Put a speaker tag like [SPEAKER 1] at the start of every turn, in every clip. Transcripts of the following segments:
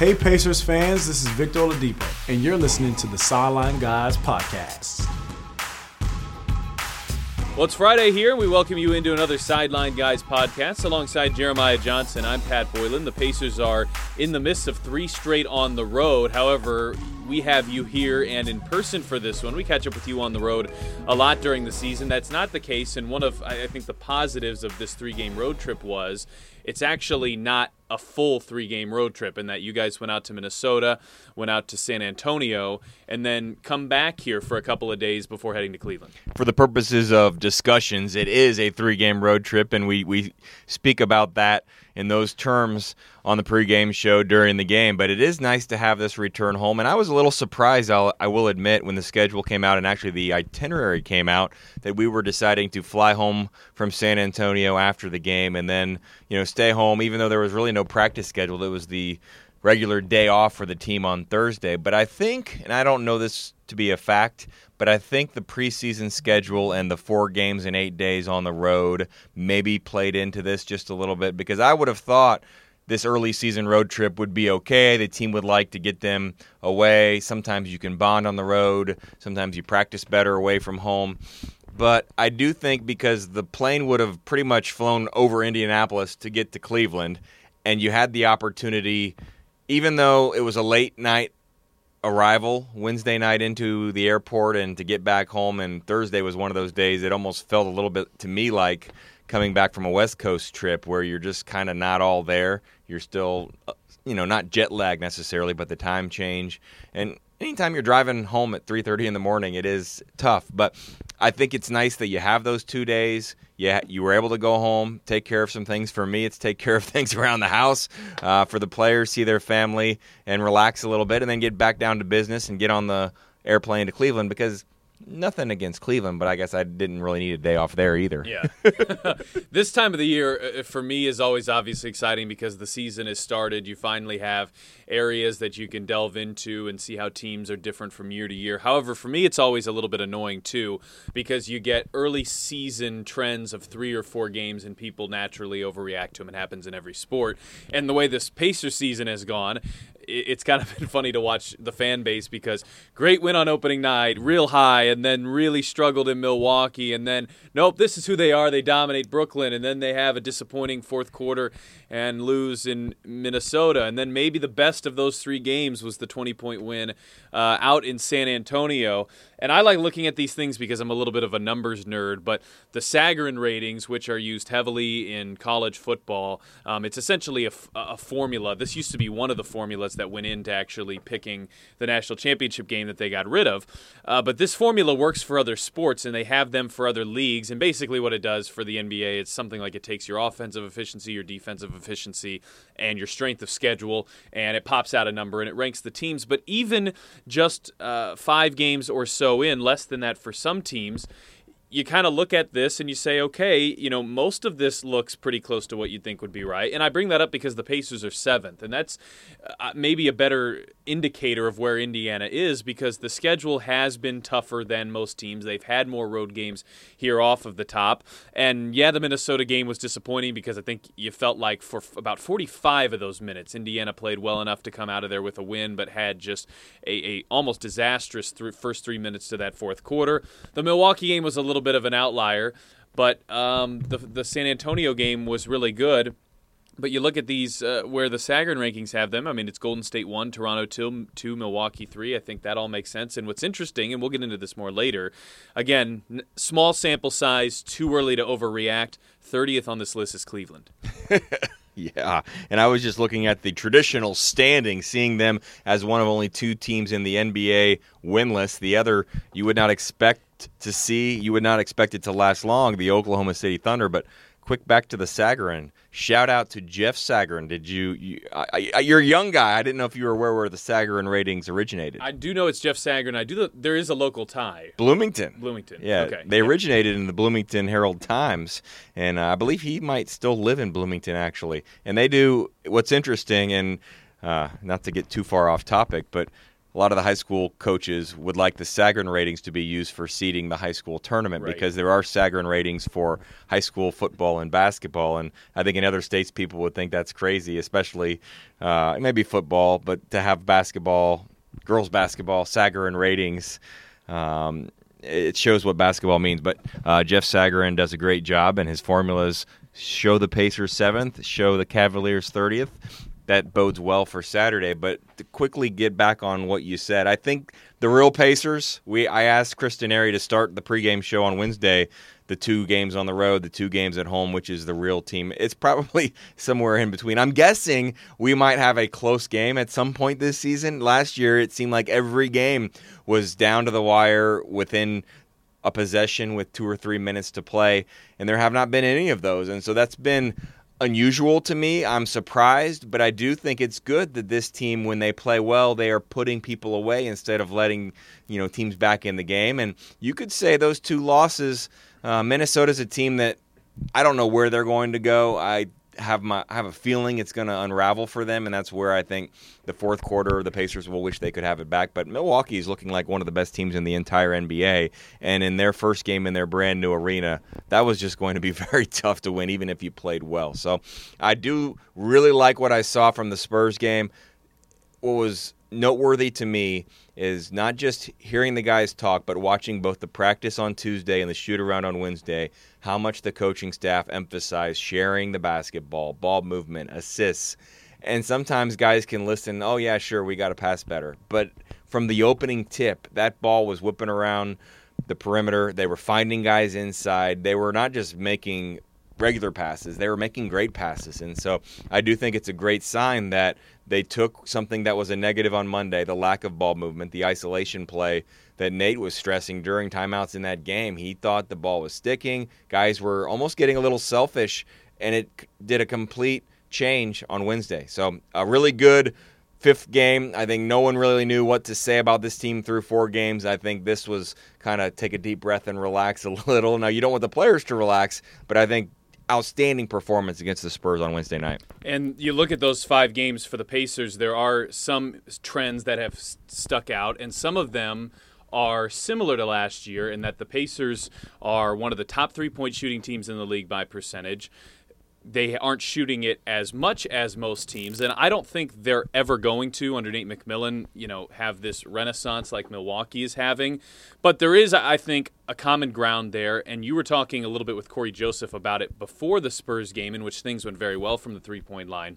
[SPEAKER 1] Hey Pacers fans, this is Victor Oladipo, and you're listening to the Sideline Guys podcast.
[SPEAKER 2] Well, it's Friday here. and We welcome you into another Sideline Guys podcast alongside Jeremiah Johnson. I'm Pat Boylan. The Pacers are in the midst of three straight on the road. However, we have you here and in person for this one. We catch up with you on the road a lot during the season. That's not the case. And one of, I think, the positives of this three game road trip was it's actually not a full three game road trip and that you guys went out to Minnesota, went out to San Antonio, and then come back here for a couple of days before heading to Cleveland.
[SPEAKER 3] For the purposes of discussions, it is a three game road trip, and we, we speak about that in those terms on the pregame show during the game. But it is nice to have this return home. And I was a little surprised, I'll, I will admit, when the schedule came out and actually the itinerary came out, that we were deciding to fly home from San Antonio after the game and then, you know, stay home, even though there was really no practice scheduled. It was the regular day off for the team on Thursday. But I think, and I don't know this to be a fact, but I think the preseason schedule and the four games in eight days on the road maybe played into this just a little bit because I would have thought this early season road trip would be okay. The team would like to get them away. Sometimes you can bond on the road, sometimes you practice better away from home. But I do think because the plane would have pretty much flown over Indianapolis to get to Cleveland, and you had the opportunity, even though it was a late night arrival Wednesday night into the airport and to get back home. And Thursday was one of those days. It almost felt a little bit to me like coming back from a West Coast trip where you're just kind of not all there. You're still, uh, you know, not jet lag necessarily, but the time change. And anytime you're driving home at 3:30 in the morning, it is tough. But I think it's nice that you have those two days. Yeah, you were able to go home, take care of some things. For me, it's take care of things around the house. Uh, for the players, see their family and relax a little bit, and then get back down to business and get on the airplane to Cleveland because nothing against Cleveland, but I guess I didn't really need a day off there either.
[SPEAKER 2] Yeah. this time of the year uh, for me is always obviously exciting because the season has started. You finally have areas that you can delve into and see how teams are different from year to year. However, for me, it's always a little bit annoying too because you get early season trends of three or four games and people naturally overreact to them. It happens in every sport. And the way this Pacer season has gone, it's kind of been funny to watch the fan base because great win on opening night, real high, and then really struggled in Milwaukee, and then nope, this is who they are. They dominate Brooklyn, and then they have a disappointing fourth quarter and lose in Minnesota, and then maybe the best of those three games was the 20 point win uh, out in San Antonio. And I like looking at these things because I'm a little bit of a numbers nerd, but the Sagarin ratings, which are used heavily in college football, um, it's essentially a, formula. This used to be one of the formulas that went into actually picking the national championship game that they got rid of. Uh, but this formula works for other sports, and they have them for other leagues. And basically, what it does for the NBA, it's something like it takes your offensive efficiency, your defensive efficiency, and your strength of schedule, and it pops out a number and it ranks the teams. But even just uh, five games or so in, less than that for some teams, you kind of look at this and you say, okay, you know, most of this looks pretty close to what you'd think would be right. And I bring that up because the Pacers are seventh, and that's uh, maybe a better indicator of where Indiana is because the schedule has been tougher than most teams. They've had more road games here off of the top. And yeah, the Minnesota game was disappointing because I think you felt like for about 45 of those minutes, Indiana played well enough to come out of there with a win, but had just a, a almost disastrous th- first three minutes to that fourth quarter. The Milwaukee game was a little bit of an outlier, but um, the the San Antonio game was really good. But you look at these uh, where the Sagarin rankings have them. I mean, it's Golden State one, Toronto two, two, Milwaukee three. I think that all makes sense. And what's interesting, and we'll get into this more later. Again, n- small sample size, too early to overreact. Thirtieth on this list is Cleveland.
[SPEAKER 3] Yeah, and I was just looking at the traditional standing, seeing them as one of only two teams in the NBA winless. The other you would not expect to see, you would not expect it to last long, the Oklahoma City Thunder. But quick back to the Sagarin. Shout out to Jeff Sagarin. Did you? you I, I, you're a young guy. I didn't know if you were aware where the Sagarin ratings originated.
[SPEAKER 2] I do know it's Jeff Sagarin. I do. The, there is a local tie.
[SPEAKER 3] Bloomington.
[SPEAKER 2] Bloomington.
[SPEAKER 3] Yeah,
[SPEAKER 2] Okay.
[SPEAKER 3] they
[SPEAKER 2] Yeah.
[SPEAKER 3] originated in the Bloomington Herald Times, and uh, I believe he might still live in Bloomington actually. And they do what's interesting, and uh, not to get too far off topic, but a lot of the high school coaches would like the Sagarin ratings to be used for seeding the high school tournament
[SPEAKER 2] Right.
[SPEAKER 3] because there are Sagarin ratings for high school football and basketball. And I think in other states, people would think that's crazy, especially uh, maybe football, but to have basketball, girls basketball, Sagarin ratings. Um, it shows what basketball means. But uh, Jeff Sagarin does a great job, and his formulas show the Pacers seventh, show the Cavaliers thirtieth. That bodes well for Saturday. But to quickly get back on what you said, I think the real Pacers. We I asked Chris Denari to start the pregame show on Wednesday. The two games on the road, the two games at home, which is the real team. It's probably somewhere in between. I'm guessing we might have a close game at some point this season. Last year, it seemed like every game was down to the wire within a possession with two or three minutes to play, and there have not been any of those. And so that's been unusual to me. I'm surprised, but I do think it's good that this team, when they play well, they are putting people away instead of letting you know teams back in the game. And you could say those two losses, uh, Minnesota's a team that I don't know where they're going to go. I have my have a feeling it's going to unravel for them, and that's where I think the fourth quarter the Pacers will wish they could have it back. But Milwaukee is looking like one of the best teams in the entire NBA, and in their first game in their brand new arena, that was just going to be very tough to win, even if you played well. So I do really like what I saw from the Spurs game. What was noteworthy to me is not just hearing the guys talk, but watching both the practice on Tuesday and the shoot around on Wednesday, how much the coaching staff emphasized sharing the basketball, ball movement, assists. And sometimes guys can listen, oh, yeah, sure, we got to pass better. But from the opening tip, that ball was whipping around the perimeter. They were finding guys inside. They were not just making regular passes. They were making great passes. And so I do think it's a great sign that they took something that was a negative on Monday, the lack of ball movement, the isolation play that Nate was stressing during timeouts in that game. He thought the ball was sticking. Guys were almost getting a little selfish, and it did a complete change on Wednesday. So a really good fifth game. I think no one really knew what to say about this team through four games. I think this was kind of take a deep breath and relax a little. Now, you don't want the players to relax, but I think outstanding performance against the Spurs on Wednesday night.
[SPEAKER 2] And you look at those five games for the Pacers, there are some trends that have stuck out, and some of them are similar to last year in that the Pacers are one of the top three point shooting teams in the league by percentage. They aren't shooting it as much as most teams, and I don't think they're ever going to under Nate McMillan, you know, have this renaissance like Milwaukee is having. But there is, I think, a common ground there. And you were talking a little bit with Cory Joseph about it before the Spurs game, in which things went very well from the three point line.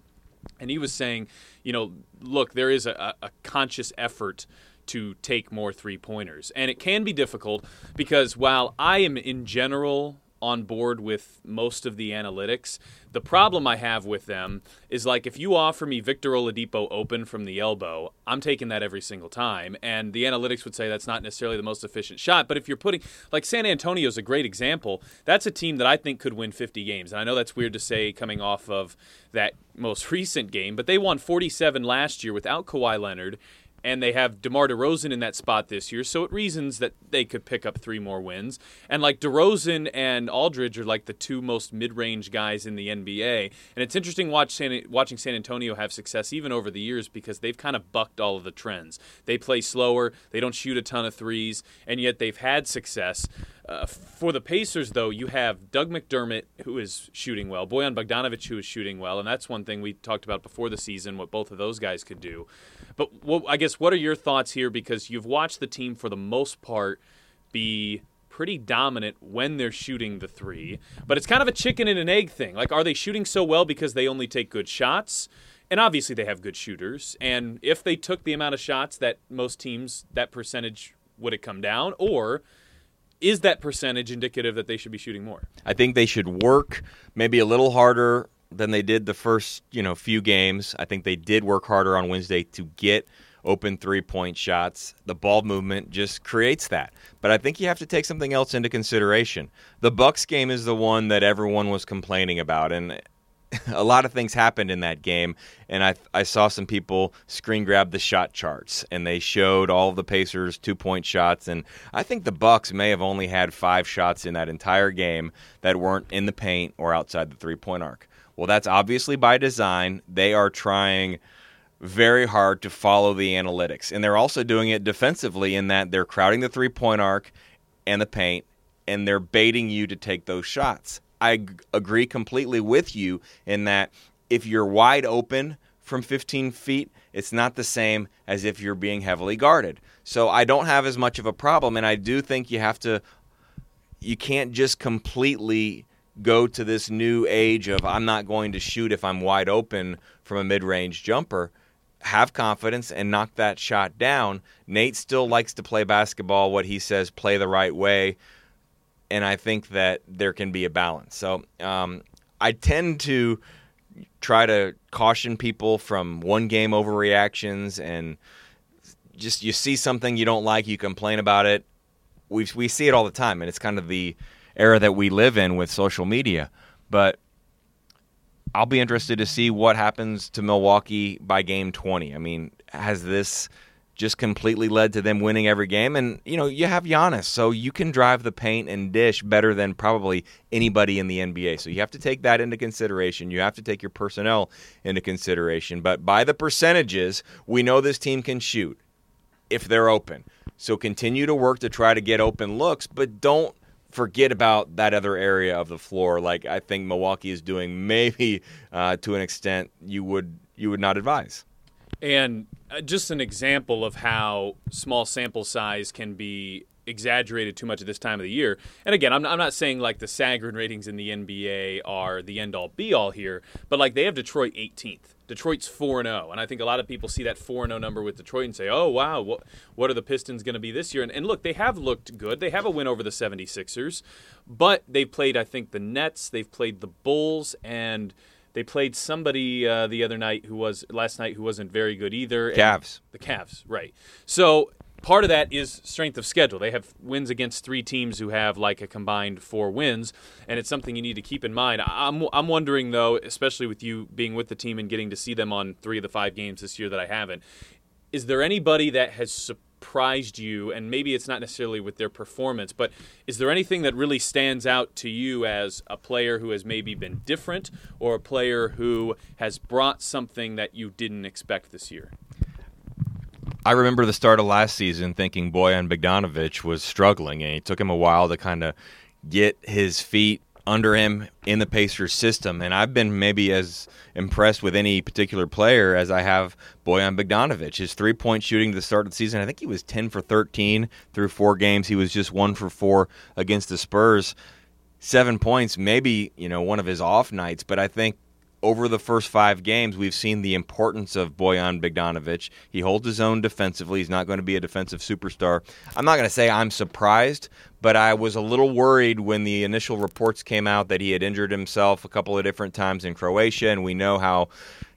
[SPEAKER 2] And he was saying, you know, look, there is a, a conscious effort to take more three pointers. And it can be difficult because while I am in general on board with most of the analytics, the problem I have with them is like if you offer me Victor Oladipo open from the elbow, I'm taking that every single time. And the analytics would say that's not necessarily the most efficient shot. But if you're putting, like San Antonio is a great example, that's a team that I think could win 50 games. And I know that's weird to say coming off of that most recent game, but they won 47 last year without Kawhi Leonard and they have DeMar DeRozan in that spot this year, so it reasons that they could pick up three more wins. And like DeRozan and Aldridge are like the two most mid-range guys in the NBA, and it's interesting watch San, watching San Antonio have success even over the years because they've kind of bucked all of the trends. They play slower, they don't shoot a ton of threes, and yet they've had success. Uh, for the Pacers, though, you have Doug McDermott, who is shooting well, Bojan Bogdanovic, who is shooting well, and that's one thing we talked about before the season, what both of those guys could do. But I guess, what are your thoughts here? Because you've watched the team, for the most part, be pretty dominant when they're shooting the three, but it's kind of a chicken and an egg thing. Like, are they shooting so well because they only take good shots? And obviously, they have good shooters. And if they took the amount of shots that most teams, that percentage would have come down? Or is that percentage indicative that they should be shooting more?
[SPEAKER 3] I think they should work maybe a little harder than they did the first, you know, few games. I think they did work harder on Wednesday to get open three-point shots. The ball movement just creates that. But I think you have to take something else into consideration. The Bucks game is the one that everyone was complaining about and a lot of things happened in that game, and I I saw some people screen grab the shot charts, and they showed all the Pacers two point shots, and I think the Bucks may have only had five shots in that entire game that weren't in the paint or outside the three point arc. Well, that's obviously by design. They are trying very hard to follow the analytics. And they're also doing it defensively in that they're crowding the three point arc and the paint, and they're baiting you to take those shots. I agree completely with you in that if you're wide open from 15 feet, it's not the same as if you're being heavily guarded. So I don't have as much of a problem, and I do think you have to, you can't just completely go to this new age of I'm not going to shoot if I'm wide open from a mid range jumper. Have confidence and knock that shot down. Nate still likes to play basketball, what he says, play the right way. And I think that there can be a balance. So um, I tend to try to caution people from one game overreactions and just you see something you don't like, you complain about it. We we see it all the time, and it's kind of the era that we live in with social media. But I'll be interested to see what happens to Milwaukee by game 20. I mean, has this just completely led to them winning every game? And, you know, you have Giannis, so you can drive the paint and dish better than probably anybody in the NBA. So you have to take that into consideration. You have to take your personnel into consideration. But by the percentages, we know this team can shoot if they're open. So continue to work to try to get open looks, but don't forget about that other area of the floor. Like I think Milwaukee is doing, maybe uh, to an extent you would you would not advise.
[SPEAKER 2] And uh, just an example of how small sample size can be exaggerated too much at this time of the year. And again, I'm not, I'm not saying like the Sagarin ratings in the NBA are the end all be all here, but like they have Detroit 18th. Detroit's 4 0. And I think a lot of people see that 4 0 number with Detroit and say, oh, wow, what, what are the Pistons going to be this year? And, and look, they have looked good. They have a win over the 76ers, but they've played, I think, the Nets, they've played the Bulls, and they played somebody uh, the other night who was last night who wasn't very good either.
[SPEAKER 3] Cavs.
[SPEAKER 2] The Cavs, right. So part of that is strength of schedule. They have wins against three teams who have like a combined four wins, and it's something you need to keep in mind. I'm, I'm wondering though, especially with you being with the team and getting to see them on three of the five games this year that I haven't, is there anybody that has surprised you? And maybe it's not necessarily with their performance, but is there anything that really stands out to you as a player who has maybe been different, or a player who has brought something that you didn't expect this year?
[SPEAKER 3] I remember the start of last season thinking Bojan Bogdanovic was struggling, and it took him a while to kind of get his feet under him in the Pacers system. And I've been maybe as impressed with any particular player as I have Bojan Bogdanovic. His three point shooting to the start of the season, I think he was 10 for 13 through four games. He was just one for four against the Spurs. Seven points, maybe, you know, one of his off nights, but I think over the first five games, we've seen the importance of Bojan Bogdanovic. He holds his own defensively. He's not going to be a defensive superstar. I'm not going to say I'm surprised, but I was a little worried when the initial reports came out that he had injured himself a couple of different times in Croatia, and we know how,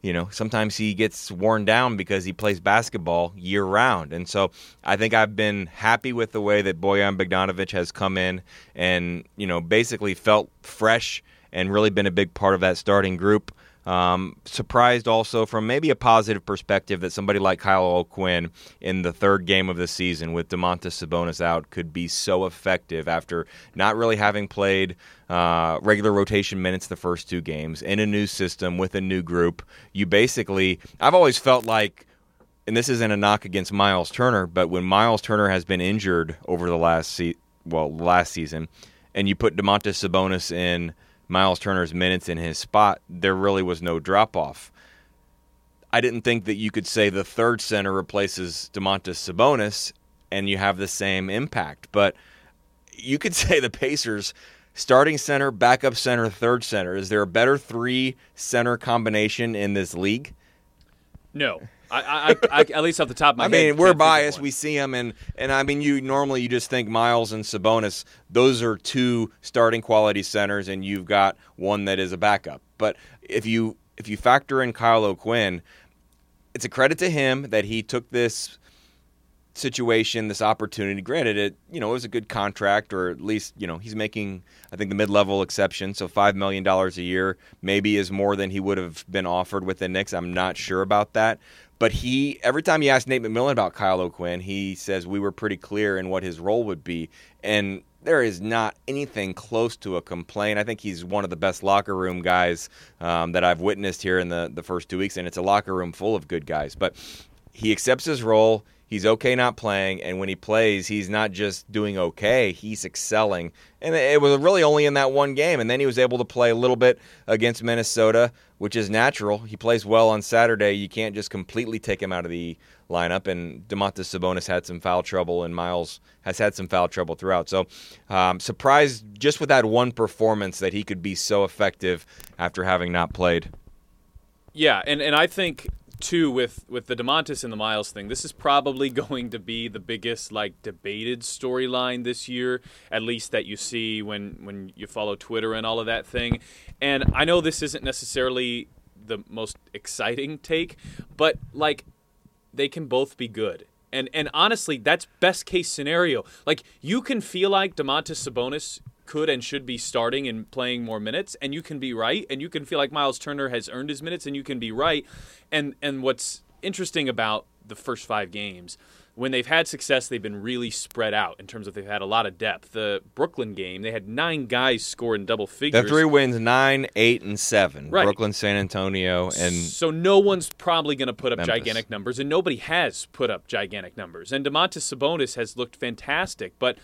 [SPEAKER 3] you know, sometimes he gets worn down because he plays basketball year round. And so I think I've been happy with the way that Bojan Bogdanovic has come in and, you know, basically felt fresh and really been a big part of that starting group. Um, surprised also from maybe a positive perspective that somebody like Kyle O'Quinn in the third game of the season with Domantas Sabonis out could be so effective after not really having played uh, regular rotation minutes the first two games in a new system with a new group. You basically, I've always felt like and this isn't a knock against Miles Turner, but when Miles Turner has been injured over the last se- well last season, and you put Domantas Sabonis in Miles Turner's minutes in his spot, there really was no drop off. I didn't think that you could say the third center replaces Domantas Sabonis and you have the same impact, but you could say the Pacers starting center, backup center, third center. Is there a better three center combination in this league?
[SPEAKER 2] No. I, I, I, at least off the top of my
[SPEAKER 3] I
[SPEAKER 2] head.
[SPEAKER 3] mean, we're
[SPEAKER 2] can't think of
[SPEAKER 3] biased. We see them, and and I mean, you normally you just think Miles and Sabonis. Those are two starting quality centers, and you've got one that is a backup. But if you if you factor in Kyle O'Quinn, it's a credit to him that he took this situation, this opportunity. Granted, it you know it was a good contract, or at least you know he's making I think the mid level exception, so five million dollars a year maybe is more than he would have been offered with the Knicks. I'm not sure about that, but he every time you ask Nate McMillan about Kyle O'Quinn, he says we were pretty clear in what his role would be, and there is not anything close to a complaint. I think he's one of the best locker room guys um, that I've witnessed here in the, the first two weeks, and it's a locker room full of good guys. But he accepts his role. He's okay not playing, and when he plays, he's not just doing okay, he's excelling. And it was really only in that one game, and then he was able to play a little bit against Minnesota, which is natural. He plays well on Saturday. You can't just completely take him out of the lineup, and Domantas Sabonis had some foul trouble, and Miles has had some foul trouble throughout. So, um, surprised just with that one performance that he could be so effective after having not played.
[SPEAKER 2] Yeah, and, and I think too with with the Domantas and the Miles thing, this is probably going to be the biggest like debated storyline this year, at least that you see when when you follow Twitter and all of that thing. And I know this isn't necessarily the most exciting take, but like they can both be good. And and honestly, that's best case scenario. Like you can feel like Domantas Sabonis could and should be starting and playing more minutes and you can be right and you can feel like Miles Turner has earned his minutes and you can be right. And and what's interesting about the first 5 games when they've had success, they've been really spread out in terms of they've had a lot of depth. The Brooklyn game, they had nine guys score in double figures.
[SPEAKER 3] The three wins nine, eight, and seven. Right. Brooklyn, San Antonio, and
[SPEAKER 2] so no one's probably going to put up Memphis. gigantic numbers, and nobody has put up gigantic numbers. And Domantas Sabonis has looked fantastic, but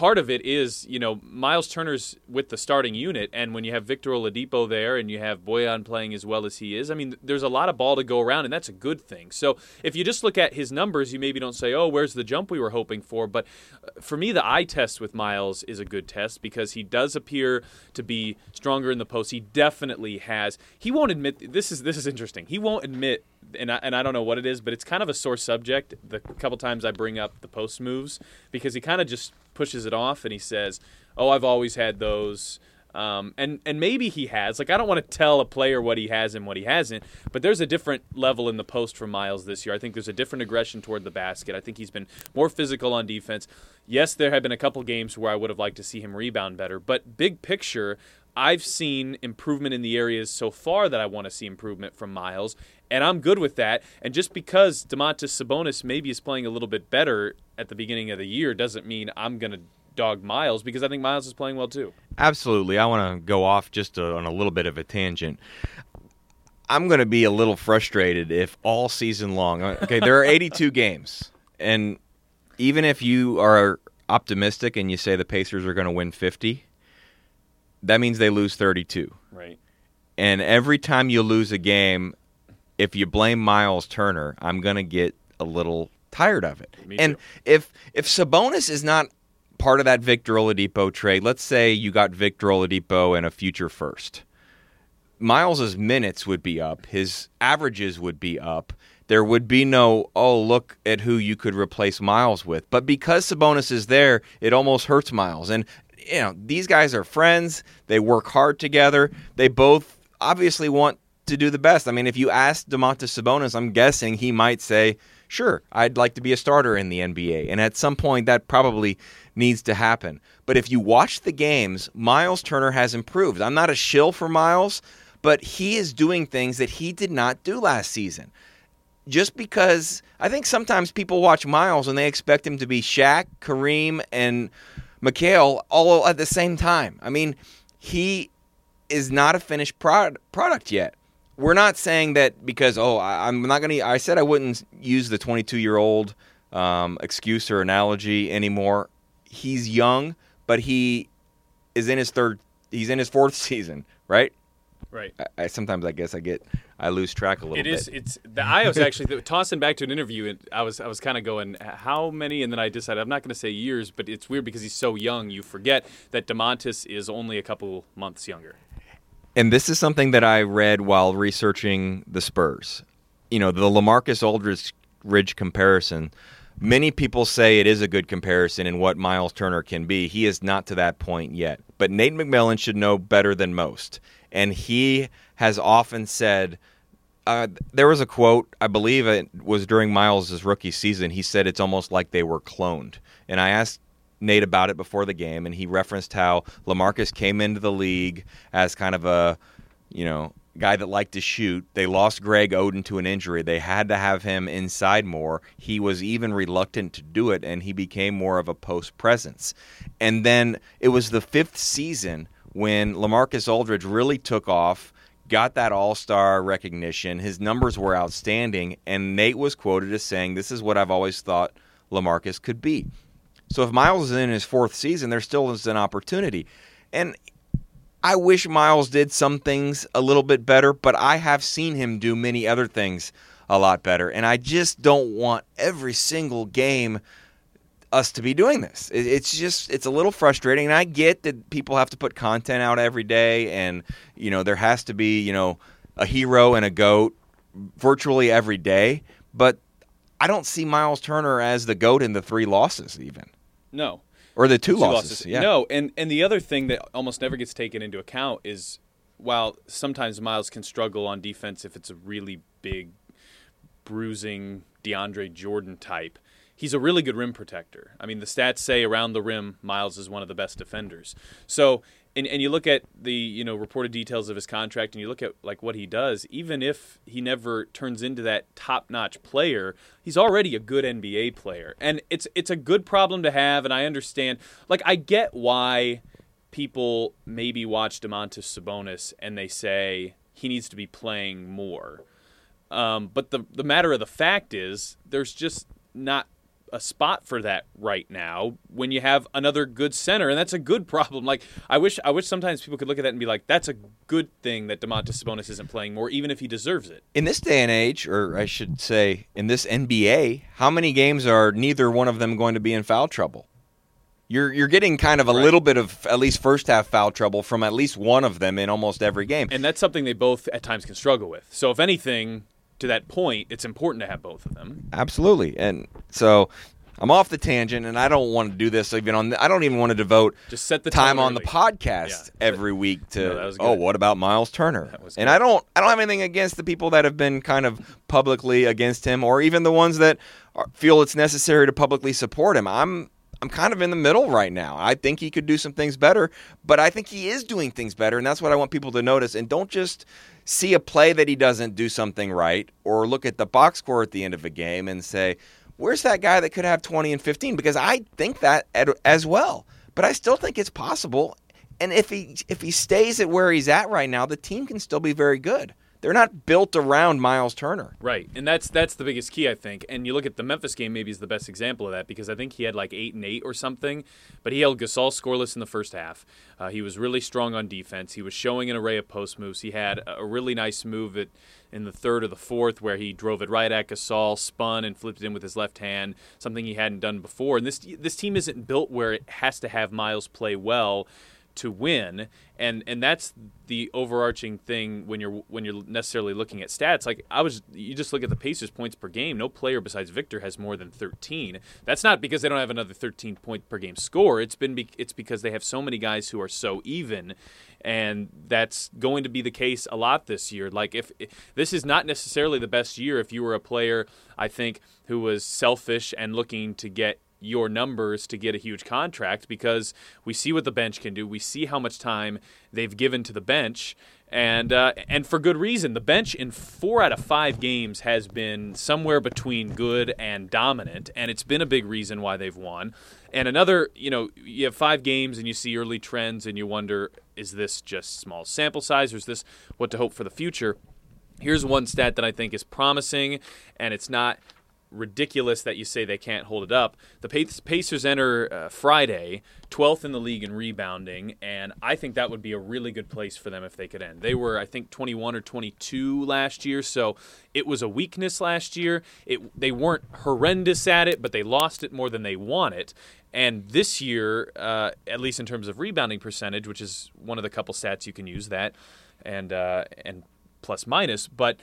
[SPEAKER 2] part of it is, you know, Miles Turner's with the starting unit, and when you have Victor Oladipo there and you have Bojan playing as well as he is, I mean, there's a lot of ball to go around, and that's a good thing. So if you just look at his numbers, you maybe don't say, oh, where's the jump we were hoping for? But uh, for me, the eye test with Miles is a good test because he does appear to be stronger in the post. He definitely has. He won't admit this is this is interesting. He won't admit and I, and I don't know what it is, but it's kind of a sore subject. The couple times I bring up the post moves because he kind of just pushes it off and he says, "Oh, I've always had those." Um, and and maybe he has. Like I don't want to tell a player what he has and what he hasn't, but there's a different level in the post for Miles this year. I think there's a different aggression toward the basket. I think he's been more physical on defense. Yes, there have been a couple games where I would have liked to see him rebound better, but big picture, I've seen improvement in the areas so far that I want to see improvement from Miles, and I'm good with that. And just because Domantas Sabonis maybe is playing a little bit better at the beginning of the year doesn't mean I'm going to dog Miles because I think Miles is playing well too.
[SPEAKER 3] Absolutely. I want to go off just a, on a little bit of a tangent. I'm going to be a little frustrated if all season long, uh, okay, there are 82 games, and even if you are optimistic and you say the Pacers are going to win 50, that means they lose 32.
[SPEAKER 2] Right.
[SPEAKER 3] And every time you lose a game, if you blame Miles Turner, I'm going to get a little tired of it.
[SPEAKER 2] Me
[SPEAKER 3] and
[SPEAKER 2] too.
[SPEAKER 3] if if Sabonis is not part of that Victor Oladipo trade, let's say you got Victor Oladipo and a future first. Miles's minutes would be up, his averages would be up. There would be no, oh, look at who you could replace Miles with. But because Sabonis is there, it almost hurts Miles. And you know, these guys are friends. They work hard together. They both obviously want to do the best. I mean, if you ask Domantas Sabonis, I'm guessing he might say, "Sure, I'd like to be a starter in the NBA." And at some point, that probably needs to happen. But if you watch the games, Miles Turner has improved. I'm not a shill for Miles, but he is doing things that he did not do last season. Just because I think sometimes people watch Miles and they expect him to be Shaq, Kareem, and Mikal all at the same time. I mean, he is not a finished product yet we're not saying that because oh I, am not gonna. I said I wouldn't use the 22 year old um, excuse or analogy anymore. He's young, but he is in his third. He's in his fourth season, right?
[SPEAKER 2] Right.
[SPEAKER 3] I, I sometimes I guess I get I lose track a little
[SPEAKER 2] it
[SPEAKER 3] bit.
[SPEAKER 2] It is. It's the I was actually tossing back to an interview, and I was I was kind of going how many, and then I decided I'm not going to say years, but it's weird because he's so young. You forget that Domantas is only a couple months younger
[SPEAKER 3] and this is something that I read while researching the Spurs. You know, the Lamarcus Aldridge Ridge comparison. Many people say it is a good comparison in what Miles Turner can be. He is not to that point yet. But Nate McMillan should know better than most. And he has often said, uh, there was a quote, I believe it was during Miles' rookie season. He said it's almost like they were cloned. And I asked Nate about it before the game, and he referenced how Lamarcus came into the league as kind of a, you know, guy that liked to shoot. They lost Greg Oden to an injury. They had to have him inside more. He was even reluctant to do it, and he became more of a post presence. And then it was the fifth season when Lamarcus Aldridge really took off, got that all star recognition. His numbers were outstanding, and Nate was quoted as saying, This is what I've always thought Lamarcus could be. So if Miles is in his fourth season, there still is an opportunity. And I wish Miles did some things a little bit better, but I have seen him do many other things a lot better. And I just don't want every single game us to be doing this. It's just it's a little frustrating. And I get that people have to put content out every day and you know there has to be, you know, a hero and a goat virtually every day, but I don't see Miles Turner as the goat in the three losses even.
[SPEAKER 2] No.
[SPEAKER 3] Or the two,
[SPEAKER 2] two
[SPEAKER 3] losses.
[SPEAKER 2] losses.
[SPEAKER 3] Yeah.
[SPEAKER 2] No, and and the other thing that almost never gets taken into account is while sometimes Miles can struggle on defense if it's a really big bruising DeAndre Jordan type, he's a really good rim protector. I mean, the stats say around the rim, Miles is one of the best defenders. So and, and you look at the you know reported details of his contract and you look at like what he does even if he never turns into that top-notch player he's already a good NBA player. And it's it's a good problem to have and I understand like I get why people maybe watch Domantas Sabonis and they say he needs to be playing more. Um, but the the matter of the fact is there's just not a spot for that right now when you have another good center, and that's a good problem. Like I wish, I wish sometimes people could look at that and be like, "That's a good thing that Domantas Sabonis isn't playing more, even if he deserves it."
[SPEAKER 3] In this day and age, or I should say, in this NBA, how many games are neither one of them going to be in foul trouble? You're you're getting kind of a right. little bit of at least first half foul trouble from at least one of them in almost every game,
[SPEAKER 2] and that's something they both at times can struggle with. So if anything, to that point, it's important to have both of them.
[SPEAKER 3] Absolutely, and so I'm off the tangent, and I don't want to do this even on. The, I don't even want to devote
[SPEAKER 2] just set the
[SPEAKER 3] time on the podcast
[SPEAKER 2] yeah.
[SPEAKER 3] every week to.
[SPEAKER 2] No,
[SPEAKER 3] oh, what about Miles Turner? And I don't. I don't have anything against the people that have been kind of publicly against him, or even the ones that are, feel it's necessary to publicly support him. I'm. I'm kind of in the middle right now. I think he could do some things better, but I think he is doing things better, and that's what I want people to notice. And don't just see a play that he doesn't do something right or look at the box score at the end of a game and say, where's that guy that could have 20 and 15? Because I think that as well. But I still think it's possible. And if he if he stays at where he's at right now, the team can still be very good. They're not built around Miles Turner.
[SPEAKER 2] Right. And that's that's the biggest key I think. And you look at the Memphis game maybe is the best example of that because I think he had like 8 and 8 or something, but he held Gasol scoreless in the first half. Uh, he was really strong on defense. He was showing an array of post moves. He had a really nice move at, in the third or the fourth where he drove it right at Gasol, spun and flipped it in with his left hand, something he hadn't done before. And this this team isn't built where it has to have Miles play well to win and and that's the overarching thing when you're when you're necessarily looking at stats. Like I was you just look at the Pacers points per game. No player besides Victor has more than 13 that's not because they don't have another 13 point per game score. It's been be, it's because they have so many guys who are so even and that's going to be the case a lot this year. Like if, if this is not necessarily the best year if you were a player I think who was selfish and looking to get your numbers to get a huge contract because we see what the bench can do. We see how much time they've given to the bench, and uh, and for good reason. The bench in four out of five games has been somewhere between good and dominant, and it's been a big reason why they've won. And another, you know, you have five games and you see early trends, and you wonder, is this just small sample size, or is this what to hope for the future? Here's one stat that I think is promising, and it's not ridiculous that you say they can't hold it up. The Pacers enter uh, Friday, 12th in the league in rebounding, and I think that would be a really good place for them if they could end. They were, I think, 21 or 22 last year, so it was a weakness last year. It, they weren't horrendous at it, but they lost it more than they won it. And this year, uh, at least in terms of rebounding percentage, which is one of the couple stats you can use that, and uh, and plus minus, but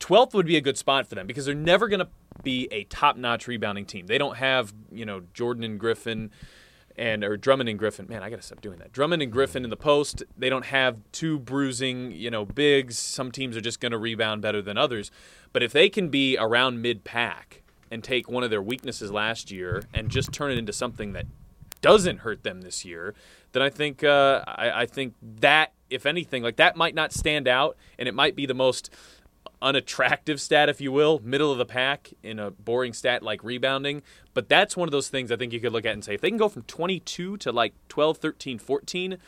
[SPEAKER 2] 12th would be a good spot for them because they're never going to be a top-notch rebounding team. They don't have, you know, Jordan and Griffin and or Drummond and Griffin. Man, I got to stop doing that. Drummond and Griffin in the post, they don't have two bruising, you know, bigs. Some teams are just going to rebound better than others. But if they can be around mid-pack and take one of their weaknesses last year and just turn it into something that doesn't hurt them this year, then I think uh, I, I think that if anything, like that might not stand out, and it might be the most unattractive stat, if you will, middle of the pack in a boring stat like rebounding. But that's one of those things I think you could look at and say if they can go from 22 to like 12, 13, 14,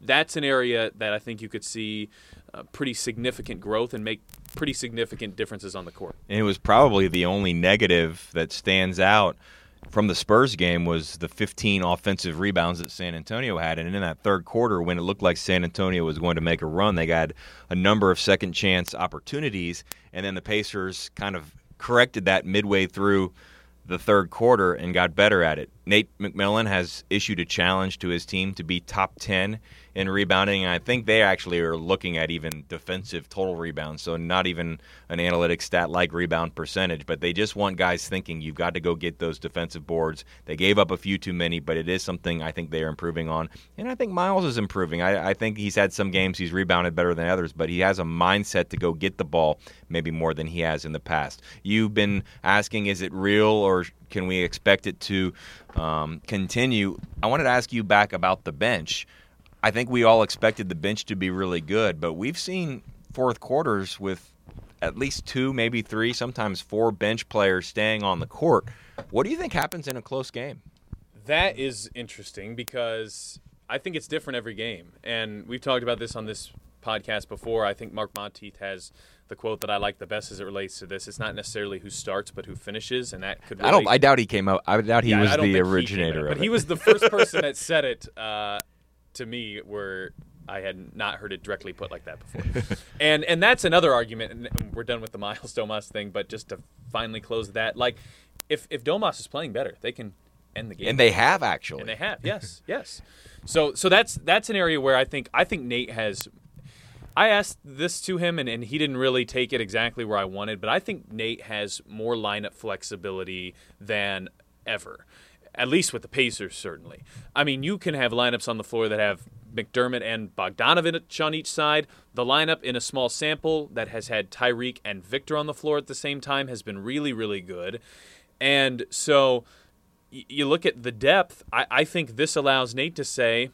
[SPEAKER 2] that's an area that I think you could see uh, pretty significant growth and make pretty significant differences on the court.
[SPEAKER 3] And it was probably the only negative that stands out from the Spurs game was the 15 offensive rebounds that San Antonio had. And in that third quarter, when it looked like San Antonio was going to make a run, they got a number of second chance opportunities. And then the Pacers kind of corrected that midway through the third quarter and got better at it. Nate McMillan has issued a challenge to his team to be top 10 in rebounding. And I think they actually are looking at even defensive total rebounds, so not even an analytic stat like rebound percentage, but they just want guys thinking you've got to go get those defensive boards. They gave up a few too many, but it is something I think they are improving on. And I think Miles is improving. I, I think he's had some games he's rebounded better than others, but he has a mindset to go get the ball maybe more than he has in the past. You've been asking, is it real or can we expect it to um, continue? I wanted to ask you back about the bench. I think we all expected the bench to be really good, but we've seen fourth quarters with at least two, maybe three, sometimes four bench players staying on the court. What do you think happens in a close game?
[SPEAKER 2] That is interesting because I think it's different every game. And we've talked about this on this podcast before. I think Mark Montieth has the quote that I like the best as it relates to this. It's not necessarily who starts, but who finishes, and that could. Really,
[SPEAKER 3] I don't. I doubt he came up. I doubt he
[SPEAKER 2] yeah,
[SPEAKER 3] was the
[SPEAKER 2] he
[SPEAKER 3] originator.
[SPEAKER 2] It, but
[SPEAKER 3] it.
[SPEAKER 2] he was the first person that said it. Uh, to me where I had not heard it directly put like that before. and and that's another argument and we're done with the Miles Domas thing, but just to finally close that, like if if Domas is playing better, they can end the game.
[SPEAKER 3] And they have actually.
[SPEAKER 2] And they have. Yes. yes. So so that's that's an area where I think I think Nate has I asked this to him and, and he didn't really take it exactly where I wanted, but I think Nate has more lineup flexibility than ever at least with the Pacers, certainly. I mean, you can have lineups on the floor that have McDermott and Bogdanovic on each side. The lineup in a small sample that has had Tyreke and Victor on the floor at the same time has been really, really good. And so you look at the depth, I, I think this allows Nate to say,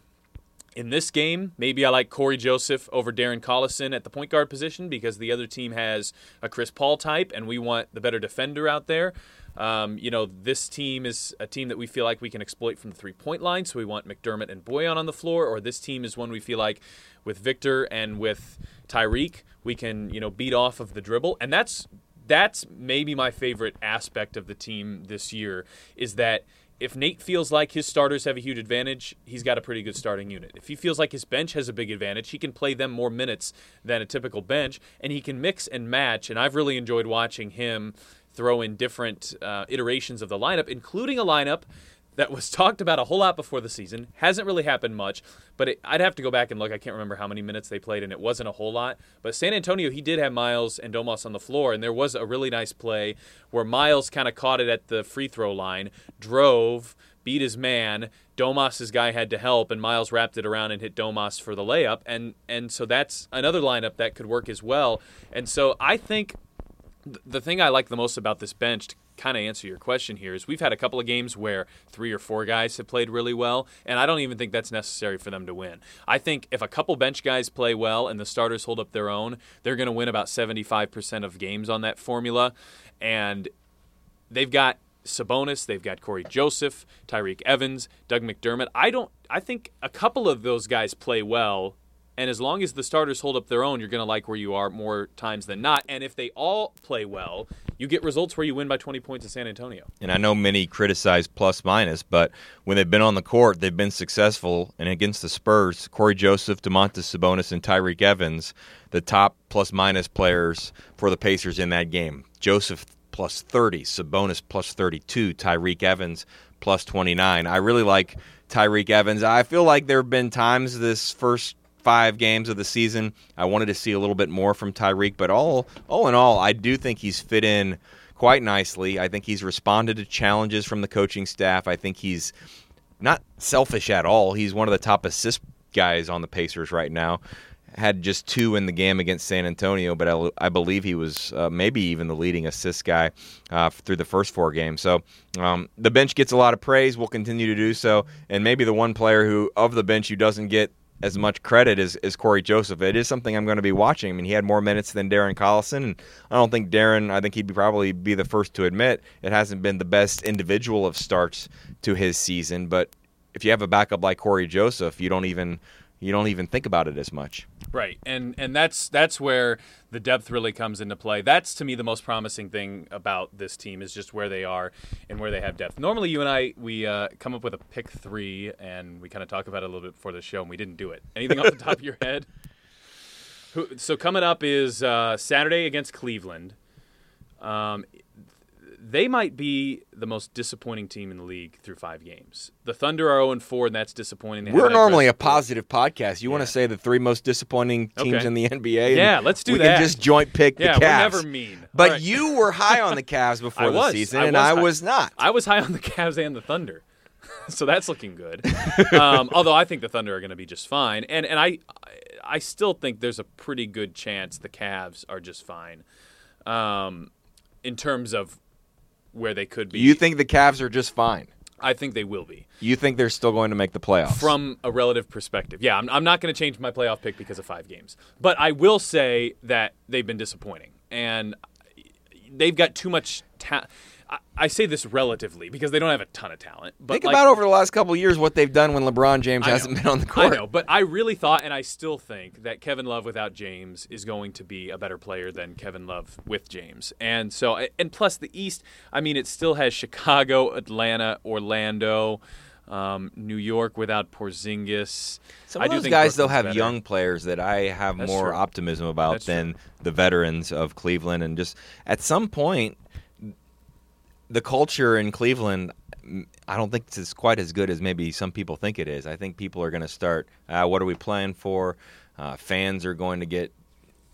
[SPEAKER 2] in this game, maybe I like Cory Joseph over Darren Collison at the point guard position because the other team has a Chris Paul type and we want the better defender out there. Um, you know, this team is a team that we feel like we can exploit from the three point line. So we want McDermott and Bojan on the floor, or this team is one we feel like with Victor and with Tyreke, we can, you know, beat off of the dribble. And that's that's maybe my favorite aspect of the team this year is that if Nate feels like his starters have a huge advantage, he's got a pretty good starting unit. If he feels like his bench has a big advantage, he can play them more minutes than a typical bench, and he can mix and match. And I've really enjoyed watching him throw in different uh, iterations of the lineup, including a lineup that was talked about a whole lot before the season. Hasn't really happened much, but it, I'd have to go back and look. I can't remember how many minutes they played, and it wasn't a whole lot. But San Antonio, he did have Miles and Domas on the floor, and there was a really nice play where Miles kind of caught it at the free throw line, drove, beat his man. Domas's guy had to help, and Miles wrapped it around and hit Domas for the layup, and and so that's another lineup that could work as well. And so I think the thing I like the most about this bench, to kind of answer your question here, is we've had a couple of games where three or four guys have played really well, and I don't even think that's necessary for them to win. I think if a couple bench guys play well and the starters hold up their own, they're going to win about 75% of games on that formula. And they've got Sabonis, they've got Cory Joseph, Tyreke Evans, Doug McDermott. I don't I think a couple of those guys play well and as long as the starters hold up their own, you're going to like where you are more times than not. And if they all play well, you get results where you win by 20 points in San Antonio.
[SPEAKER 3] And I know many criticize plus minus, but when they've been on the court, they've been successful. And against the Spurs, Cory Joseph, Domantas Sabonis, and Tyreke Evans, the top plus minus players for the Pacers in that game. Joseph plus 30, Sabonis plus 32, Tyreke Evans plus 29. I really like Tyreke Evans. I feel like there have been times this first five games of the season. I wanted to see a little bit more from Tyreke, but all all in all, I do think he's fit in quite nicely. I think he's responded to challenges from the coaching staff. I think he's not selfish at all. He's one of the top assist guys on the Pacers right now. had just two in the game against San Antonio, but I, I believe he was uh, maybe even the leading assist guy uh, through the first four games. So um, the bench gets a lot of praise. We'll continue to do so. And maybe the one player who of the bench who doesn't get as much credit as, as Cory Joseph. It is something I'm going to be watching. I mean, he had more minutes than Darren Collison, and I don't think Darren. I think he'd be probably be the first to admit it hasn't been the best individual of starts to his season. But if you have a backup like Cory Joseph, you don't even you don't even think about it as much.
[SPEAKER 2] Right, and and that's that's where the depth really comes into play. That's to me the most promising thing about this team is just where they are and where they have depth. Normally, you and I we uh, come up with a pick three, and we kind of talk about it a little bit before the show, and we didn't do it. Anything off the top of your head? So coming up is uh, Saturday against Cleveland. Um, they might be the most disappointing team in the league through five games. The Thunder are 0 4, and that's disappointing. They
[SPEAKER 3] We're normally a positive podcast. You yeah. want to say the three most disappointing teams
[SPEAKER 2] okay.
[SPEAKER 3] in the NBA?
[SPEAKER 2] Yeah, let's do
[SPEAKER 3] we
[SPEAKER 2] that.
[SPEAKER 3] We can just joint pick
[SPEAKER 2] yeah,
[SPEAKER 3] the Cavs.
[SPEAKER 2] we're never mean.
[SPEAKER 3] But
[SPEAKER 2] right.
[SPEAKER 3] you were high on the Cavs before the season,
[SPEAKER 2] I
[SPEAKER 3] and I
[SPEAKER 2] high.
[SPEAKER 3] was not.
[SPEAKER 2] I was high on the Cavs and the Thunder. so that's looking good. um, although I think the Thunder are going to be just fine, and and I I still think there's a pretty good chance the Cavs are just fine. Um, in terms of where they could be.
[SPEAKER 3] You think the Cavs are just fine?
[SPEAKER 2] I think they will be.
[SPEAKER 3] You think they're still going to make the playoffs?
[SPEAKER 2] From a relative perspective. Yeah, I'm, I'm not going to change my playoff pick because of five games. But I will say that they've been disappointing. And they've got too much talent. I say this relatively because they don't have a ton of talent. But
[SPEAKER 3] think
[SPEAKER 2] like,
[SPEAKER 3] about over the last couple years what they've done when LeBron James
[SPEAKER 2] I
[SPEAKER 3] hasn't been on the court.
[SPEAKER 2] I know, but I really thought, and I still think that Kevin Love without James is going to be a better player than Kevin Love with James. And so, and plus the East, I mean, it still has Chicago, Atlanta, Orlando. Um, New York without Porzingis.
[SPEAKER 3] Some
[SPEAKER 2] I
[SPEAKER 3] of
[SPEAKER 2] do
[SPEAKER 3] those
[SPEAKER 2] think
[SPEAKER 3] guys though have
[SPEAKER 2] better.
[SPEAKER 3] young players that I have
[SPEAKER 2] That's
[SPEAKER 3] more
[SPEAKER 2] true.
[SPEAKER 3] optimism about
[SPEAKER 2] That's
[SPEAKER 3] than
[SPEAKER 2] true.
[SPEAKER 3] the veterans of Cleveland. And just at some point, the culture in Cleveland, I don't think it's quite as good as maybe some people think it is. I think people are going to start. Uh, what are we playing for? Uh, fans are going to get.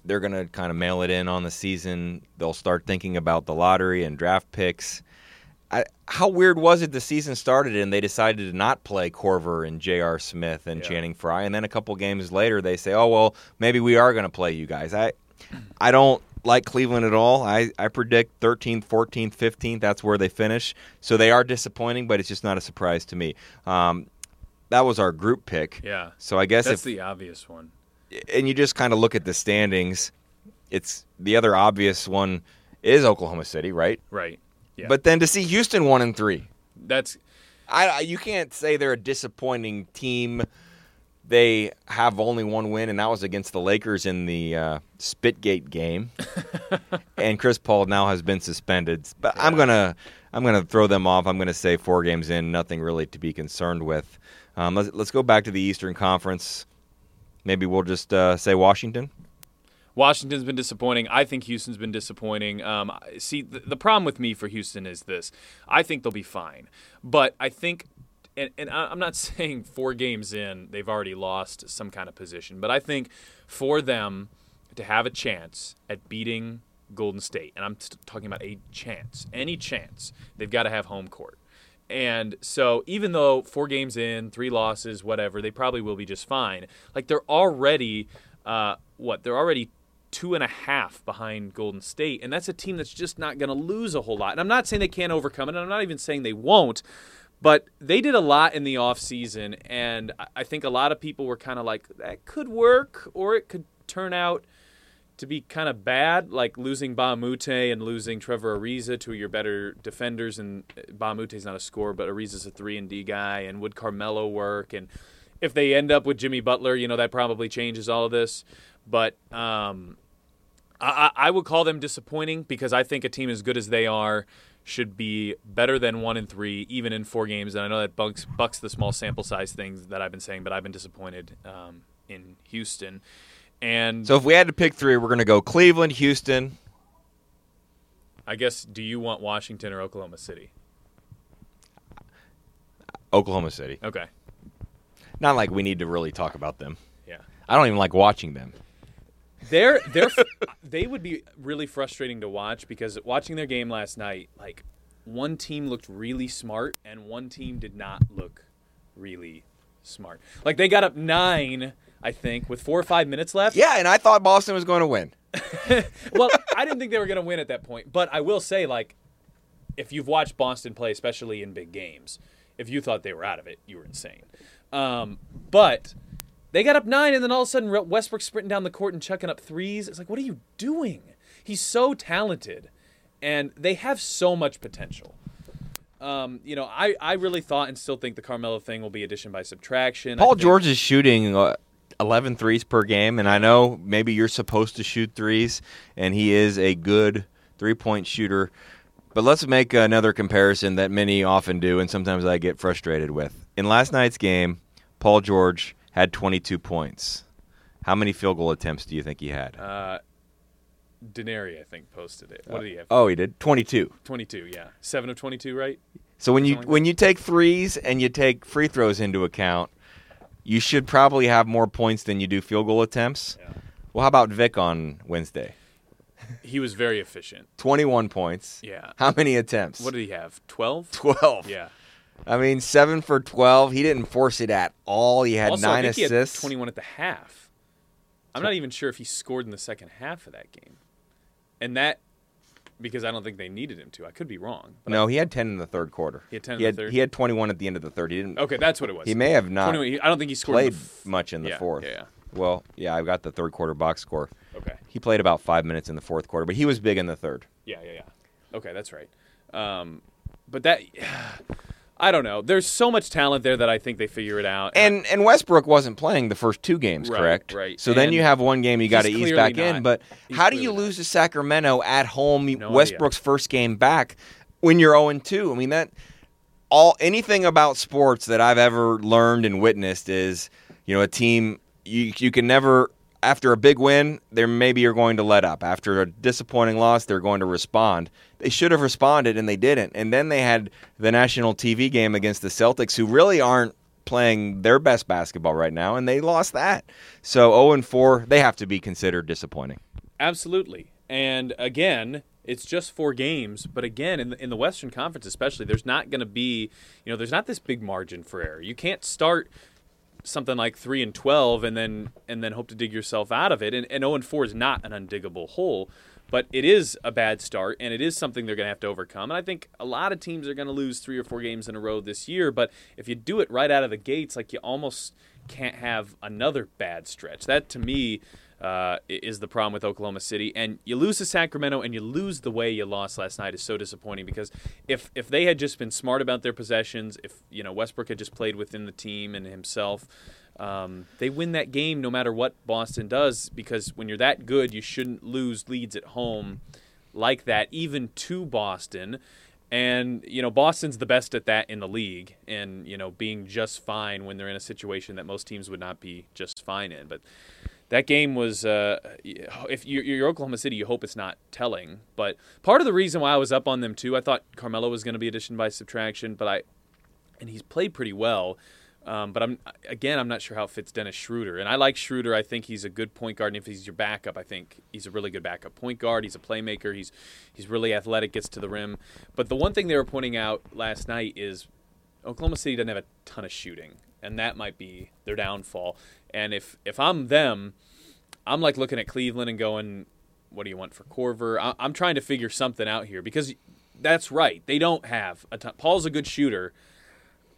[SPEAKER 3] They're going to kind of mail it in on the season. They'll start thinking about the lottery and draft picks. I, how weird was it the season started and they decided to not play Korver and J.R. Smith and
[SPEAKER 2] Yeah.
[SPEAKER 3] Channing Frye, and then a couple games later they say, "Oh well, maybe we are going to play you guys." I, I don't like Cleveland at all. I, I predict 13th, 14th, 15th. That's where they finish. So they are disappointing, but it's just not a surprise to me. Um, that was our group pick.
[SPEAKER 2] Yeah.
[SPEAKER 3] So I guess
[SPEAKER 2] That's
[SPEAKER 3] if
[SPEAKER 2] the obvious one.
[SPEAKER 3] and you just kind of look at the standings, it's the other obvious one is Oklahoma City, right?
[SPEAKER 2] Right. Yeah.
[SPEAKER 3] But then to see Houston one and three,
[SPEAKER 2] that's
[SPEAKER 3] I, I- you can't say they're a disappointing team. They have only one win, and that was against the Lakers in the uh, Spitgate game. and Chris Paul now has been suspended. But I'm gonna I'm gonna throw them off. I'm gonna say four games in, nothing really to be concerned with. Um, let's let's go back to the Eastern Conference. Maybe we'll just uh, say Washington.
[SPEAKER 2] Washington's been disappointing. I think Houston's been disappointing. Um, see, the, the problem with me for Houston is this: I think they'll be fine, but I think, and, and I'm not saying four games in they've already lost some kind of position, but I think for them to have a chance at beating Golden State, and I'm talking about a chance, any chance, they've got to have home court. And so, even though four games in, three losses, whatever, they probably will be just fine. Like they're already, uh, what? They're already two and a half behind Golden State, and that's a team that's just not going to lose a whole lot. And I'm not saying they can't overcome it, and I'm not even saying they won't. But they did a lot in the offseason, and I- think a lot of people were kind of like, that could work, or it could turn out to be kind of bad, like losing Bamute and losing Trevor Ariza, of your better defenders. And Bamute's not a scorer, but Ariza's a three and D guy. And would Carmelo work? And if they end up with Jimmy Butler, you know that probably changes all of this. But um, I I would call them disappointing because I think a team as good as they are should be better than one in three, even in four games. And I know that bucks bucks the small sample size things that I've been saying, but I've been disappointed um, in Houston. And
[SPEAKER 3] So if we had to pick three, we're going to go Cleveland, Houston.
[SPEAKER 2] I guess, do you want Washington or Oklahoma City?
[SPEAKER 3] Oklahoma City.
[SPEAKER 2] Okay.
[SPEAKER 3] Not like we need to really talk about them.
[SPEAKER 2] Yeah.
[SPEAKER 3] I don't even like watching them.
[SPEAKER 2] They're they're they would be really frustrating to watch because watching their game last night, like one team looked really smart and one team did not look really smart. Like they got up nine I think, with four or five minutes left.
[SPEAKER 3] Yeah, and I thought Boston was going to win.
[SPEAKER 2] well, I didn't think they were going to win at that point, but I will say, like, if you've watched Boston play, especially in big games, if you thought they were out of it, you were insane. Um, but they got up nine, and then all of a sudden Westbrook sprinting down the court and chucking up threes. It's like, what are you doing? He's so talented, and they have so much potential. Um, you know, I, I really thought and still think the Carmelo thing will be addition by subtraction.
[SPEAKER 3] Paul George is shooting uh, 11 threes per game, and I know maybe you're supposed to shoot threes, and he is a good three point shooter. But let's make another comparison that many often do, and sometimes I get frustrated with. In last night's game, Paul George had 22 points. How many field goal attempts do you think he had?
[SPEAKER 2] Uh, Denari, I think, posted it. What did he have?
[SPEAKER 3] Oh, he did 22.
[SPEAKER 2] 22, yeah, seven of 22, right?
[SPEAKER 3] So when you like when you take threes and you take free throws into account, you should probably have more points than you do field goal attempts. Yeah. Well, how about Vic on Wednesday?
[SPEAKER 2] He was very efficient.
[SPEAKER 3] 21 points.
[SPEAKER 2] Yeah.
[SPEAKER 3] How many attempts?
[SPEAKER 2] What did he have? 12?
[SPEAKER 3] 12.
[SPEAKER 2] Yeah.
[SPEAKER 3] I mean, 7 for 12. He didn't force it at all. He had
[SPEAKER 2] also,
[SPEAKER 3] 9
[SPEAKER 2] assists. 21 at the half. I'm not even sure if he scored in the second half of that game. And that because I don't think they needed him to. I could be wrong.
[SPEAKER 3] No,
[SPEAKER 2] I,
[SPEAKER 3] he had ten in the third quarter.
[SPEAKER 2] He had ten.
[SPEAKER 3] He had,
[SPEAKER 2] third?
[SPEAKER 3] he had twenty one at the end of the third. He didn't.
[SPEAKER 2] Okay, that's what it was.
[SPEAKER 3] He may have not.
[SPEAKER 2] I don't think he scored
[SPEAKER 3] played
[SPEAKER 2] f-
[SPEAKER 3] much in the
[SPEAKER 2] yeah,
[SPEAKER 3] fourth.
[SPEAKER 2] Yeah, yeah.
[SPEAKER 3] Well, yeah, I've got the third quarter box score.
[SPEAKER 2] Okay.
[SPEAKER 3] He played about five minutes in the fourth quarter, but he was big in the third.
[SPEAKER 2] Yeah, yeah, yeah. Okay, that's right. Um, but that. I don't know. There's so much talent there that I think they figure it out.
[SPEAKER 3] And and Westbrook wasn't playing the first two games,
[SPEAKER 2] right,
[SPEAKER 3] correct?
[SPEAKER 2] Right.
[SPEAKER 3] So and then you have one game you got to ease back
[SPEAKER 2] not.
[SPEAKER 3] in. But
[SPEAKER 2] he's
[SPEAKER 3] how do you lose
[SPEAKER 2] not.
[SPEAKER 3] to Sacramento at home?
[SPEAKER 2] No
[SPEAKER 3] Westbrook's
[SPEAKER 2] idea.
[SPEAKER 3] first game back when you're 0 2. I mean that all anything about sports that I've ever learned and witnessed is you know a team you you can never after a big win, there maybe you're going to let up. After a disappointing loss, they're going to respond. They should have responded and they didn't. And then they had the national TV game against the Celtics, who really aren't playing their best basketball right now, and they lost that. So 0 and 4, they have to be considered disappointing.
[SPEAKER 2] Absolutely. And again, it's just four games, but again, in the, in the Western Conference especially, there's not going to be, you know, there's not this big margin for error. You can't start something like three and twelve, and then and then hope to dig yourself out of it. And, and zero and four is not an undiggable hole, but it is a bad start, and it is something they're going to have to overcome. And I think a lot of teams are going to lose three or four games in a row this year. But if you do it right out of the gates, like you almost can't have another bad stretch. That to me. Uh, is the problem with Oklahoma City, and you lose to Sacramento, and you lose the way you lost last night is so disappointing because if if they had just been smart about their possessions, if you know Westbrook had just played within the team and himself, um, they win that game no matter what Boston does because when you're that good, you shouldn't lose leads at home like that, even to Boston. And you know Boston's the best at that in the league, and you know being just fine when they're in a situation that most teams would not be just fine in. But that game was uh, if you're, Oklahoma City, you hope it's not telling. But part of the reason why I was up on them too, I thought Carmelo was going to be addition by subtraction, but I and he's played pretty well. Um, but I'm again, I'm not sure how it fits Dennis Schroeder, and I like Schroeder. I think he's a good point guard, and if he's your backup, I think he's a really good backup point guard. He's a playmaker. He's he's really athletic, gets to the rim. But the one thing they were pointing out last night is Oklahoma City doesn't have a ton of shooting, and that might be their downfall. And if if I'm them, I'm like looking at Cleveland and going, "What do you want for Korver?" I, I'm trying to figure something out here because that's right. They don't have a ton. Paul's a good shooter,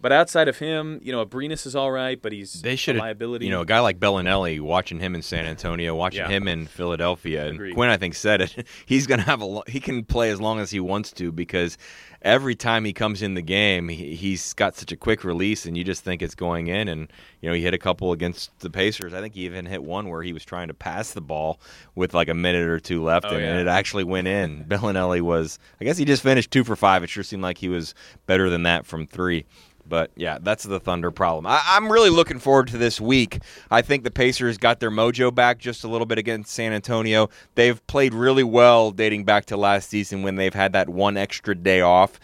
[SPEAKER 2] but outside of him, you know, Abrines is all right, but he's
[SPEAKER 3] they should
[SPEAKER 2] a liability.
[SPEAKER 3] You know, a guy like Belinelli, watching him in San Antonio, watching
[SPEAKER 2] Yeah.
[SPEAKER 3] him in Philadelphia, and
[SPEAKER 2] Agreed.
[SPEAKER 3] Quinn I think said it. He's going to have a lo- he can play as long as he wants to because every time he comes in the game, he, he's got such a quick release, and you just think it's going in. And you know, he hit a couple against the Pacers. I think he even hit one where he was trying to pass the ball with like a minute or two left,
[SPEAKER 2] Oh,
[SPEAKER 3] and,
[SPEAKER 2] yeah.
[SPEAKER 3] it actually went in. Belinelli was, I guess he just finished two for five. It sure seemed like he was better than that from three. But yeah, that's the Thunder problem. I, I'm really looking forward to this week. I think the Pacers got their mojo back just a little bit against San Antonio. They've played really well dating back to last season when they've had that one extra day off.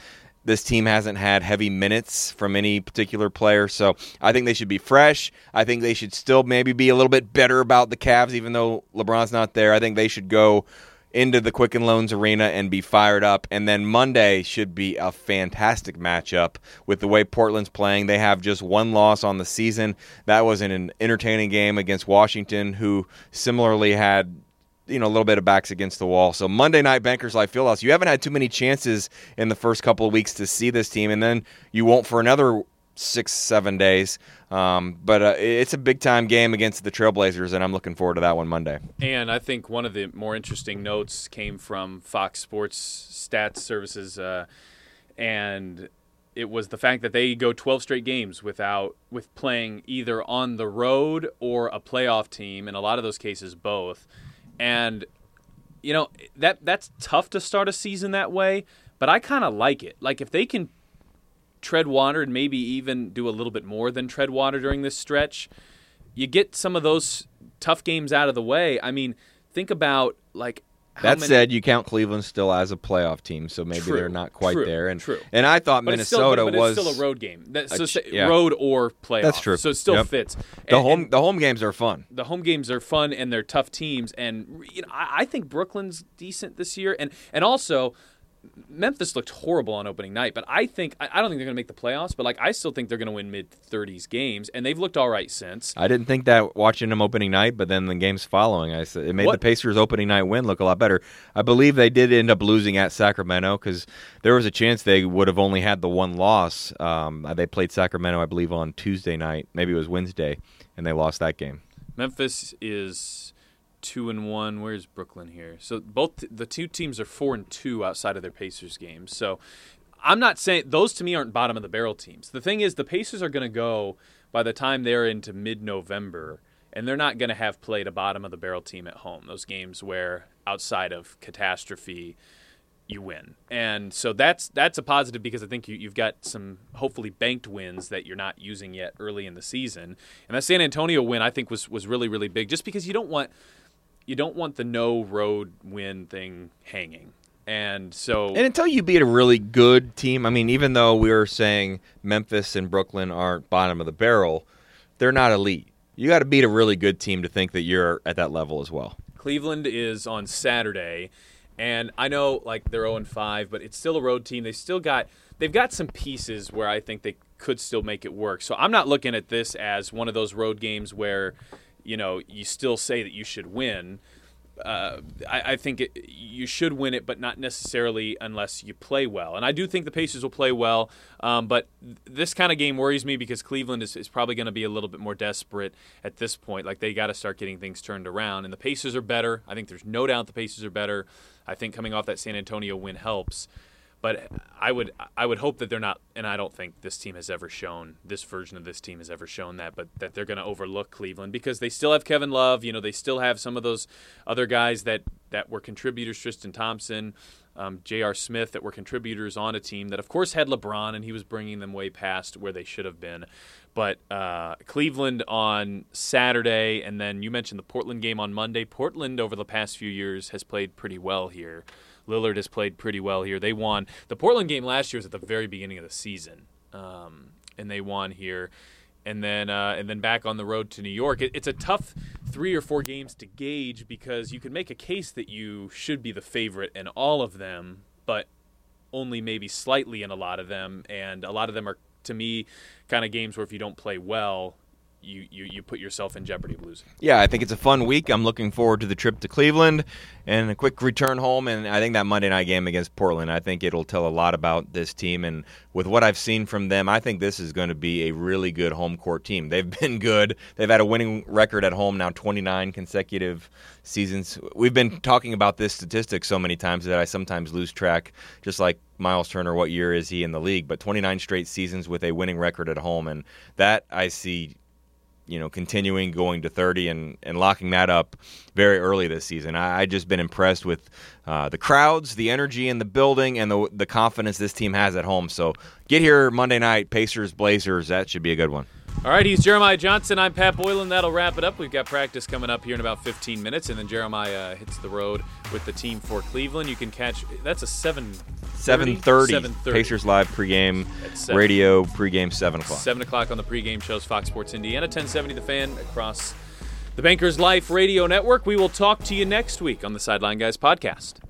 [SPEAKER 3] This team hasn't had heavy minutes from any particular player, so I think they should be fresh. I think they should still maybe be a little bit better about the Cavs, even though LeBron's not there. I think they should go into the Quicken Loans Arena and be fired up. And then Monday should be a fantastic matchup with the way Portland's playing. They have just one loss on the season. That was in an entertaining game against Washington, who similarly had you know a little bit of backs against the wall. So Monday night Bankers Life Fieldhouse, you haven't had too many chances in the first couple of weeks to see this team, and then you won't for another six seven days. Um, but uh, it's a big time game against the Trailblazers, and I'm looking forward to that one Monday.
[SPEAKER 2] And I think one of the more interesting notes came from Fox Sports Stats Services, uh, and it was the fact that they go 12 straight games without with playing either on the road or a playoff team. In a lot of those cases, both. And you know that that's tough to start a season that way, but I kind of like it. Like if they can tread water and maybe even do a little bit more than tread water during this stretch, you get some of those tough games out of the way. I mean, think about like
[SPEAKER 3] that
[SPEAKER 2] many,
[SPEAKER 3] said, you count Cleveland still as a playoff team, so maybe
[SPEAKER 2] True,
[SPEAKER 3] they're not quite
[SPEAKER 2] true,
[SPEAKER 3] there. And
[SPEAKER 2] true.
[SPEAKER 3] and I thought
[SPEAKER 2] but
[SPEAKER 3] Minnesota
[SPEAKER 2] it's still, but
[SPEAKER 3] was
[SPEAKER 2] it's still a road game. That, so
[SPEAKER 3] ch- yeah.
[SPEAKER 2] road or playoff.
[SPEAKER 3] That's true.
[SPEAKER 2] So it still
[SPEAKER 3] Yep.
[SPEAKER 2] fits.
[SPEAKER 3] the
[SPEAKER 2] And-
[SPEAKER 3] home
[SPEAKER 2] and
[SPEAKER 3] the home games are fun.
[SPEAKER 2] the home games are fun and they're tough teams. And you know, I, I think Brooklyn's decent this year. And and also. Memphis looked horrible on opening night, but I think I don't think they're going to make the playoffs. But like, I still think they're going to win mid 30s games, and they've looked all right since.
[SPEAKER 3] I didn't think that watching them opening night, but then the games following, I said it made
[SPEAKER 2] What-
[SPEAKER 3] the Pacers opening night win look a lot better. I believe they did end up losing at Sacramento because there was a chance they would have only had the one loss. Um, they played Sacramento, I believe, on Tuesday night, maybe it was Wednesday, and they lost that game.
[SPEAKER 2] Memphis is two and one. Where's Brooklyn here? So both the two teams are four and two outside of their Pacers games. So I'm not saying those to me aren't bottom of the barrel teams. The thing is, the Pacers are going to go by the time they're into mid-November, and they're not going to have played a bottom of the barrel team at home. Those games where outside of catastrophe. You win, and so that's that's a positive because I think you, you've got some hopefully banked wins that you're not using yet early in the season, and that San Antonio win I think was was really really big just because you don't want you don't want the no road win thing hanging. And so
[SPEAKER 3] And until you beat a really good team, I mean, even though we were saying Memphis and Brooklyn aren't bottom of the barrel, they're not elite. You got to beat a really good team to think that you're at that level as well.
[SPEAKER 2] Cleveland is on Saturday, and I know like they're 0 5, but it's still a road team. They still got they've got some pieces where I think they could still make it work. So I'm not looking at this as one of those road games where you know you still say that you should win. Uh, I, I think it, you should win it, but not necessarily unless you play well. And I do think the Pacers will play well, um, but th- this kind of game worries me because Cleveland is, is probably going to be a little bit more desperate at this point. Like they got to start getting things turned around, and the Pacers are better. I think there's no doubt the Pacers are better. I think coming off that San Antonio win helps. But I would I would hope that they're not, and I don't think this team has ever shown this version of this team has ever shown that, but that they're going to overlook Cleveland because they still have Kevin Love. You know, they still have some of those other guys that that were contributors, Tristan Thompson, um, J.R. Smith, that were contributors on a team that, of course, had LeBron, and he was bringing them way past where they should have been. But uh, Cleveland on Saturday, and then you mentioned the Portland game on Monday. Portland over the past few years has played pretty well here. Lillard has played pretty well here. They won the Portland game last year was at the very beginning of the season, um, and they won here. And then, uh, and then back on the road to New York. It, it's a tough three or four games to gauge because you can make a case that you should be the favorite in all of them, but only maybe slightly in a lot of them. And a lot of them are, to me, kind of games where if you don't play well, you, you, you put yourself in jeopardy of losing.
[SPEAKER 3] Yeah, I think it's a fun week. I'm looking forward to the trip to Cleveland and a quick return home. And I think that Monday night game against Portland, I think it'll tell a lot about this team. And with what I've seen from them, I think this is going to be a really good home court team. They've been good. They've had a winning record at home now 29 consecutive seasons. We've been talking about this statistic so many times that I sometimes lose track, just like Miles Turner, what year is he in the league? But 29 straight seasons with a winning record at home. And that I see you know, continuing going to 30 and, and locking that up very early this season. I, I just been impressed with uh, the crowds, the energy in the building, and the the confidence this team has at home. So get here Monday night, Pacers, Blazers. That should be a good one.
[SPEAKER 2] All right, he's Jeremiah Johnson. I'm Pat Boylan. That'll wrap it up. We've got practice coming up here in about 15 minutes, and then Jeremiah uh, hits the road with the team for Cleveland. You can catch that's a 7
[SPEAKER 3] 7:30
[SPEAKER 2] 7:30.
[SPEAKER 3] Pacers live pregame radio pregame seven o'clock.
[SPEAKER 2] 7 o'clock on the pregame shows Fox Sports Indiana, 1070 The Fan across The Bankers Life Radio Network. We will talk to you next week on the Sideline Guys podcast.